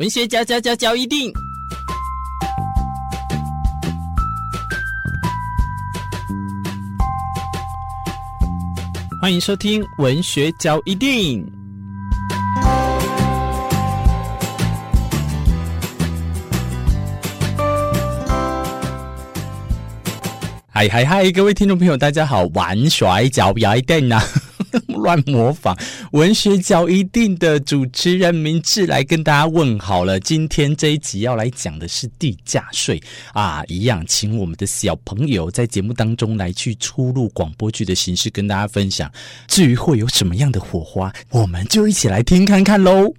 文学交交交交一定，欢迎收听文学交一定。嗨嗨嗨，各位听众朋友，大家好，玩甩脚一定呐。乱模仿文学角一定的主持人明智来跟大家问好了。今天这一集要来讲的是地价税啊，一样请我们的小朋友在节目当中来去出入广播剧的形式跟大家分享。至于会有什么样的火花，我们就一起来听看看喽。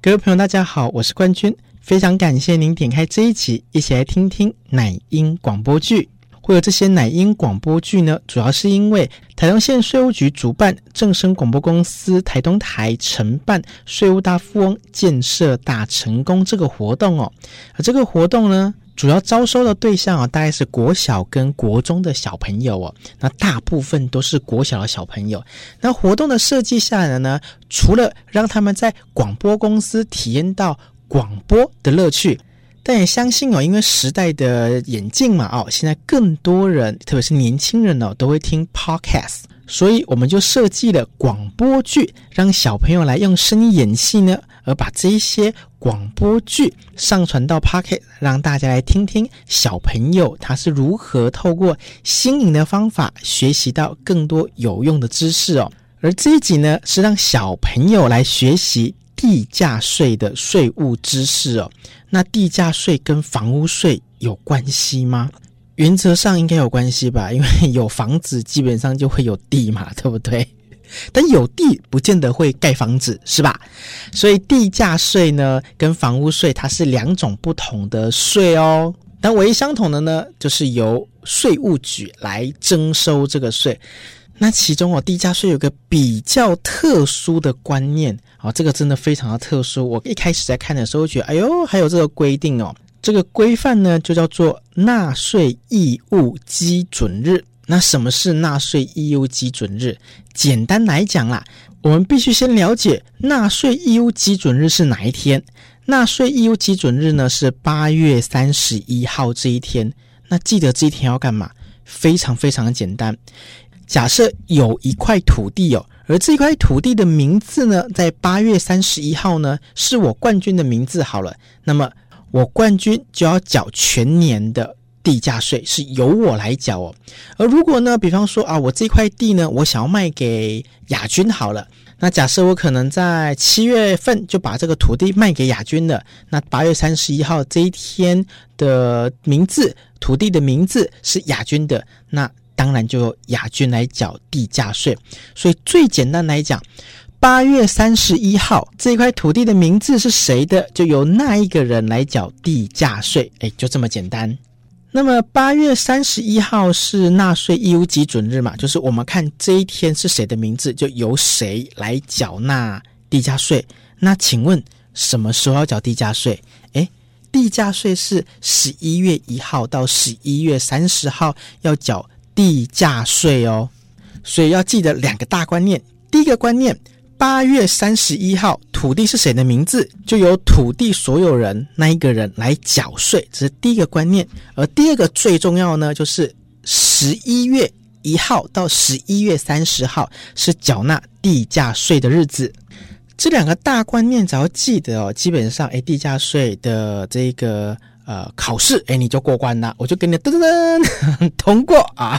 各位朋友，大家好，我是冠军，非常感谢您点开这一集，一起来听听奶音广播剧。会有这些奶音广播剧呢，主要是因为台东县税务局主办，正声广播公司台东台承办“税务大富翁建设大成功”这个活动哦。而这个活动呢，主要招收的对象啊，大概是国小跟国中的小朋友哦。那大部分都是国小的小朋友。那活动的设计下来呢，除了让他们在广播公司体验到广播的乐趣。但也相信哦，因为时代的演进嘛，哦，现在更多人，特别是年轻人哦，都会听 podcast，所以我们就设计了广播剧，让小朋友来用声音演戏呢，而把这一些广播剧上传到 podcast，让大家来听听小朋友他是如何透过新颖的方法学习到更多有用的知识哦。而这一集呢，是让小朋友来学习地价税的税务知识哦。那地价税跟房屋税有关系吗？原则上应该有关系吧，因为 有房子基本上就会有地嘛，对不对？但有地不见得会盖房子，是吧？所以地价税呢跟房屋税它是两种不同的税哦。但唯一相同的呢，就是由税务局来征收这个税。那其中哦，地价税有个比较特殊的观念。好，这个真的非常的特殊。我一开始在看的时候，觉得，哎呦，还有这个规定哦。这个规范呢，就叫做纳税义务基准日。那什么是纳税义务基准日？简单来讲啦，我们必须先了解纳税义务基准日是哪一天。纳税义务基准日呢，是八月三十一号这一天。那记得这一天要干嘛？非常非常的简单。假设有一块土地哦。而这块土地的名字呢，在八月三十一号呢，是我冠军的名字好了。那么我冠军就要缴全年的地价税，是由我来缴哦。而如果呢，比方说啊，我这块地呢，我想要卖给亚军好了。那假设我可能在七月份就把这个土地卖给亚军了，那八月三十一号这一天的名字，土地的名字是亚军的，那。当然就由亚军来缴地价税，所以最简单来讲，八月三十一号这块土地的名字是谁的，就由那一个人来缴地价税，哎，就这么简单。那么八月三十一号是纳税义务基准日嘛，就是我们看这一天是谁的名字，就由谁来缴纳地价税。那请问什么时候要缴地价税？哎，地价税是十一月一号到十一月三十号要缴。地价税哦，所以要记得两个大观念。第一个观念，八月三十一号土地是谁的名字，就由土地所有人那一个人来缴税，这是第一个观念。而第二个最重要呢，就是十一月一号到十一月三十号是缴纳地价税的日子。这两个大观念只要记得哦，基本上诶，地价税的这个。呃，考试，诶，你就过关了，我就给你噔噔噔 通过啊。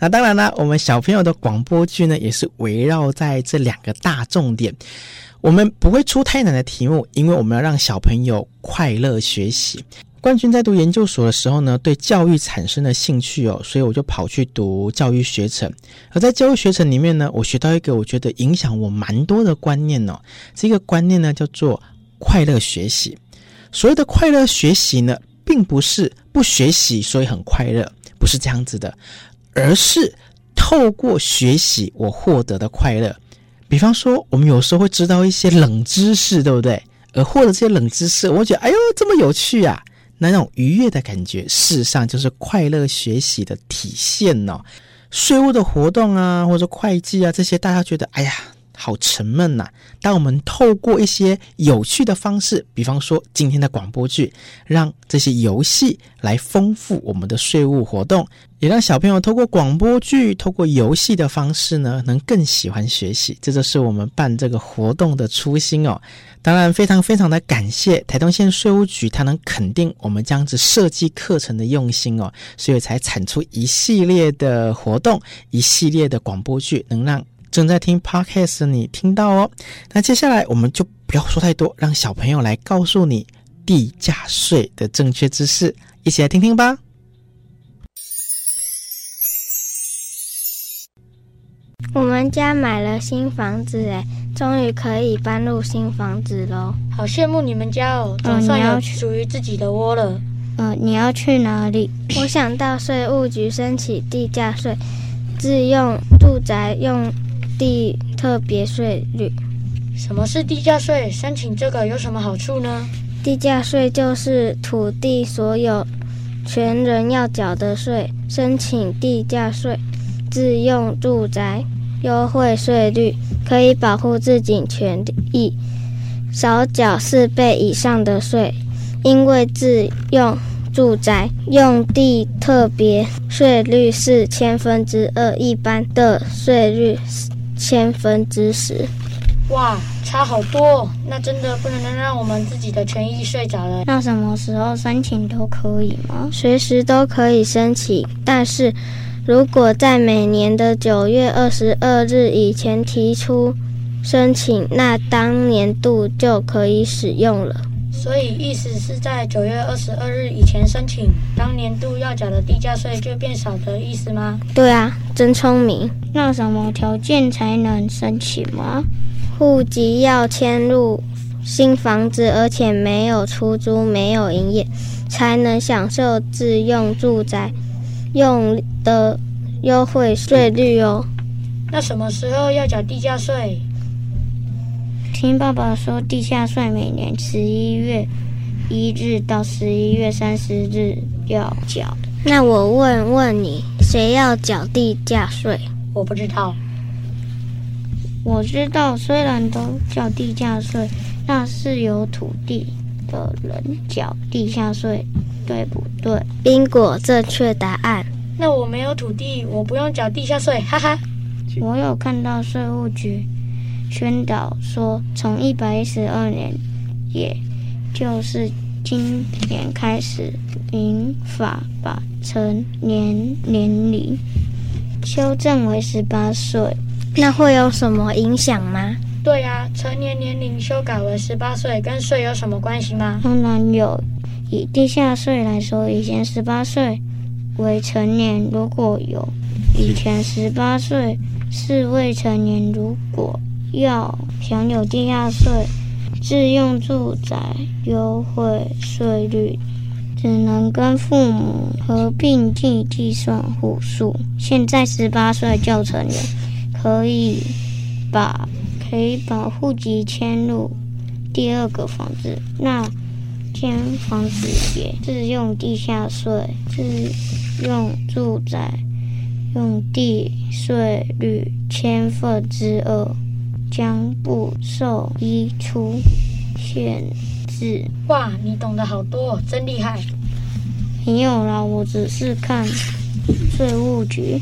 那当然了，我们小朋友的广播剧呢，也是围绕在这两个大重点。我们不会出太难的题目，因为我们要让小朋友快乐学习。冠军在读研究所的时候呢，对教育产生了兴趣哦，所以我就跑去读教育学程。而在教育学程里面呢，我学到一个我觉得影响我蛮多的观念哦。这个观念呢，叫做快乐学习。所谓的快乐学习呢，并不是不学习所以很快乐，不是这样子的，而是透过学习我获得的快乐。比方说，我们有时候会知道一些冷知识，对不对？而获得这些冷知识，我觉得哎呦这么有趣啊！那种愉悦的感觉，事实上就是快乐学习的体现哦。税务的活动啊，或者会计啊这些，大家觉得哎呀。好沉闷呐、当我们透过一些有趣的方式，比方说今天的广播剧，让这些游戏来丰富我们的税务活动，也让小朋友透过广播剧、透过游戏的方式呢，能更喜欢学习。这就是我们办这个活动的初心哦。当然，非常非常的感谢台东县税务局，它能肯定我们这样子设计课程的用心哦，所以才产出一系列的活动，一系列的广播剧，能让正在听 Podcast 你听到哦。那接下来我们就不要说太多，让小朋友来告诉你地价税的正确知识，一起来听听吧。我们家买了新房子，哎，终于可以搬入新房子喽！好羡慕你们家哦，总算有属于自己的窝了。呃，你要去哪里？我想到税务局申请地价税，自用住宅用地特别税率。什么是地价税？申请这个有什么好处呢？地价税就是土地所有权人要缴的税。申请地价税，自用住宅优惠税率，可以保护自己权益，少缴四倍以上的税。因为自用住宅用地特别税率是千分之二，一般的税率千分之十。哇，差好多！那真的不能让我们自己的权益睡着了。那什么时候申请都可以吗？随时都可以申请，但是如果在每年的九月二十二日以前提出申请，那当年度就可以使用了。所以意思是在九月二十二日以前申请，当年度要缴的地价税就变少的意思吗？对啊，真聪明。那什么条件才能申请吗？户籍要迁入新房子，而且没有出租、没有营业，才能享受自用住宅用的优惠税率哦。那什么时候要缴地价税？听爸爸说，地下税每年十一月一日到十一月三十日要缴。那我问问你，谁要缴地价税？我不知道。我知道，虽然都缴地价税，那是有土地的人缴地价税，对不对？宾果，正确答案。那我没有土地，我不用缴地价税，哈哈。我有看到税务局。宣导说，从一百一十二年，也就是今年开始，民法把成年年龄修正为十八岁。那会有什么影响吗？对呀、啊，成年年龄修改为十八岁，跟税有什么关系吗？当然有。以地下税来说，以前十八岁为成年，如果有以前十八岁是未成年，如果要享有地价税，自用住宅优惠税率，只能跟父母合并计计算户数。现在十八岁就成年，可以把可以把户籍迁入第二个房子，那间房子也自用地下税，自用住宅用地税率千分之二。将不受依出限制。哇，你懂得好多，真厉害！没有啦，我只是看税务局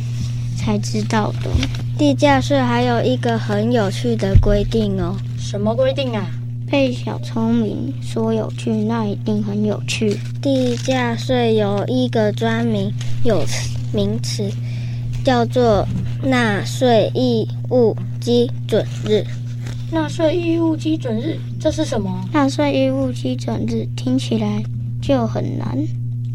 才知道的。地价税还有一个很有趣的规定哦。什么规定啊？被小聪明说有趣，那一定很有趣。地价税有一个专名有名词，叫做纳税义务基准日，纳税义务基准日，这是什么？纳税义务基准日听起来就很难，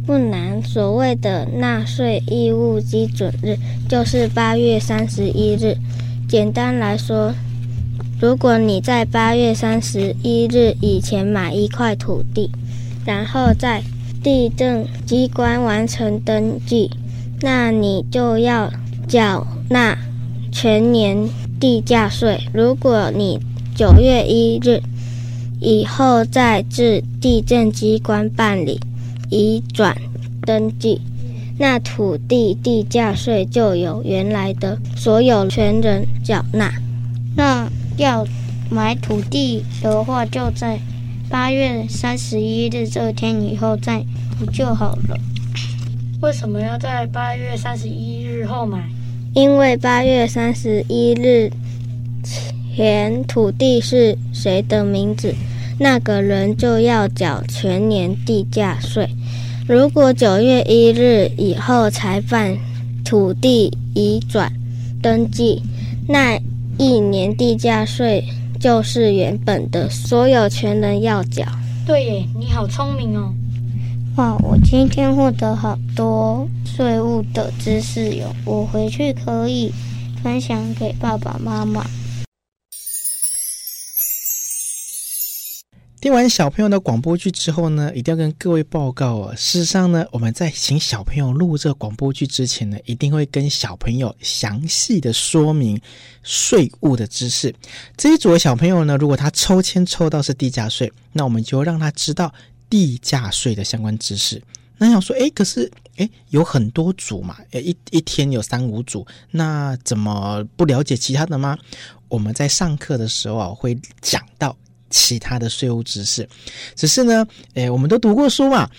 不难。所谓的纳税义务基准日就是八月三十一日。简单来说，如果你在八月三十一日以前买一块土地，然后在地政机关完成登记，那你就要缴纳全年地价税，如果你九月一日以后再至地震机关办理移转登记，那土地地价税就由原来的所有权人缴纳。那要买土地的话，就在八月三十一日这天以后再补就好了。为什么要在八月三十一日后买？因为八月三十一日前土地是谁的名字，那个人就要缴全年地价税。如果九月一日以后才办土地移转登记，那一年地价税就是原本的所有权人要缴。对耶，你好聪明哦！哇，我今天获得好多税务的知识哟，我回去可以分享给爸爸妈妈。听完小朋友的广播剧之后呢，一定要跟各位报告哦。事实上呢，我们在请小朋友录这个广播剧之前呢，一定会跟小朋友详细的说明税务的知识。这一组的小朋友呢，如果他抽签抽到是地价税，那我们就让他知道地价税的相关知识。那想说，诶，可是诶，有很多组嘛，诶，一一天有三五组，那怎么不了解其他的吗？我们在上课的时候啊，会讲到。其他的税务知识，只是呢，诶，我们都读过书嘛。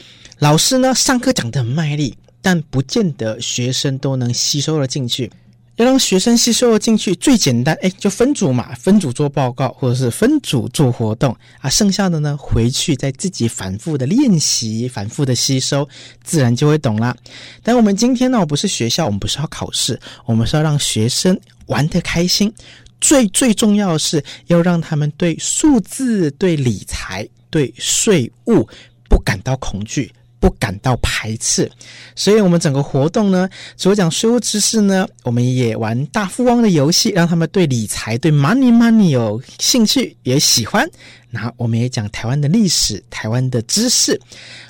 老师呢，上课讲的很卖力，但不见得学生都能吸收了进去。要让学生吸收进去，最简单，诶，就分组嘛，分组做报告，或者是分组做活动啊。剩下的呢，回去再自己反复的练习，反复的吸收，自然就会懂啦。但我们今天呢，不是学校，我们不是要考试，我们是要让学生玩得开心。最最重要的是要让他们对数字、对理财、对税务不感到恐惧，不感到排斥。所以，我们整个活动呢，除了讲税务知识呢，我们也玩大富翁的游戏，让他们对理财、对 money money 有兴趣，也喜欢。然后，我们也讲台湾的历史、台湾的知识。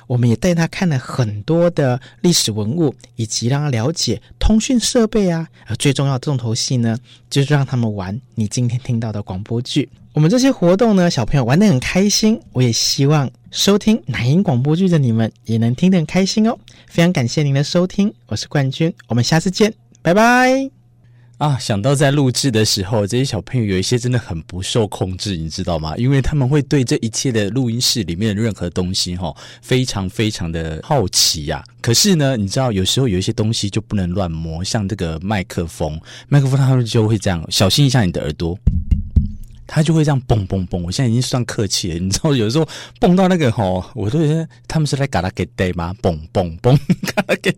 我们也带他看了很多的历史文物，以及让他了解通讯设备啊。而最重要的重头戏呢，就是让他们玩你今天听到的广播剧。我们这些活动呢，小朋友玩得很开心。我也希望收听奶音广播剧的你们也能听得很开心哦。非常感谢您的收听，我是冠军，我们下次见，拜拜。啊，想到在录制的时候，这些小朋友有一些真的很不受控制，你知道吗？因为他们会对这一切的录音室里面的任何东西，哈，非常非常的好奇呀。可是呢，你知道，有时候有一些东西就不能乱摸，像这个麦克风，麦克风他们就会这样，小心一下你的耳朵，他就会这样嘣嘣嘣。我现在已经算客气了，你知道，有时候蹦到那个哈，我都觉得他们是来嘎啦给带吗？嘣嘣嘣，嘎啦给。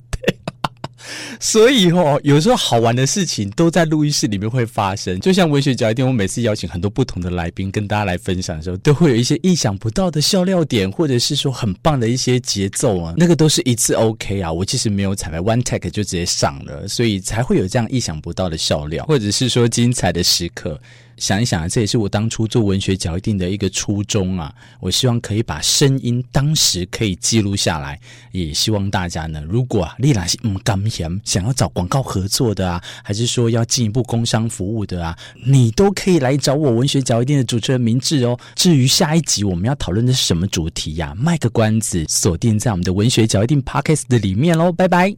所以哦，有时候好玩的事情都在录音室里面会发生。就像文学角一定，我每次邀请很多不同的来宾跟大家来分享的时候，都会有一些意想不到的笑料点，或者是说很棒的一些节奏啊，那个都是一次 OK 啊。我其实没有彩排，one take 就直接上了，所以才会有这样意想不到的笑料，或者是说精彩的时刻。想一想，这也是我当初做文学脚一定的一个初衷啊。我希望可以把声音当时可以记录下来，也希望大家呢，如果啊，丽娜是嗯甘甜想要找广告合作的啊，还是说要进一步工商服务的啊，你都可以来找我文学脚一定的主持人明志哦。至于下一集我们要讨论的是什么主题呀、卖个关子，锁定在我们的文学脚一定 Podcast 的里面喽，拜拜。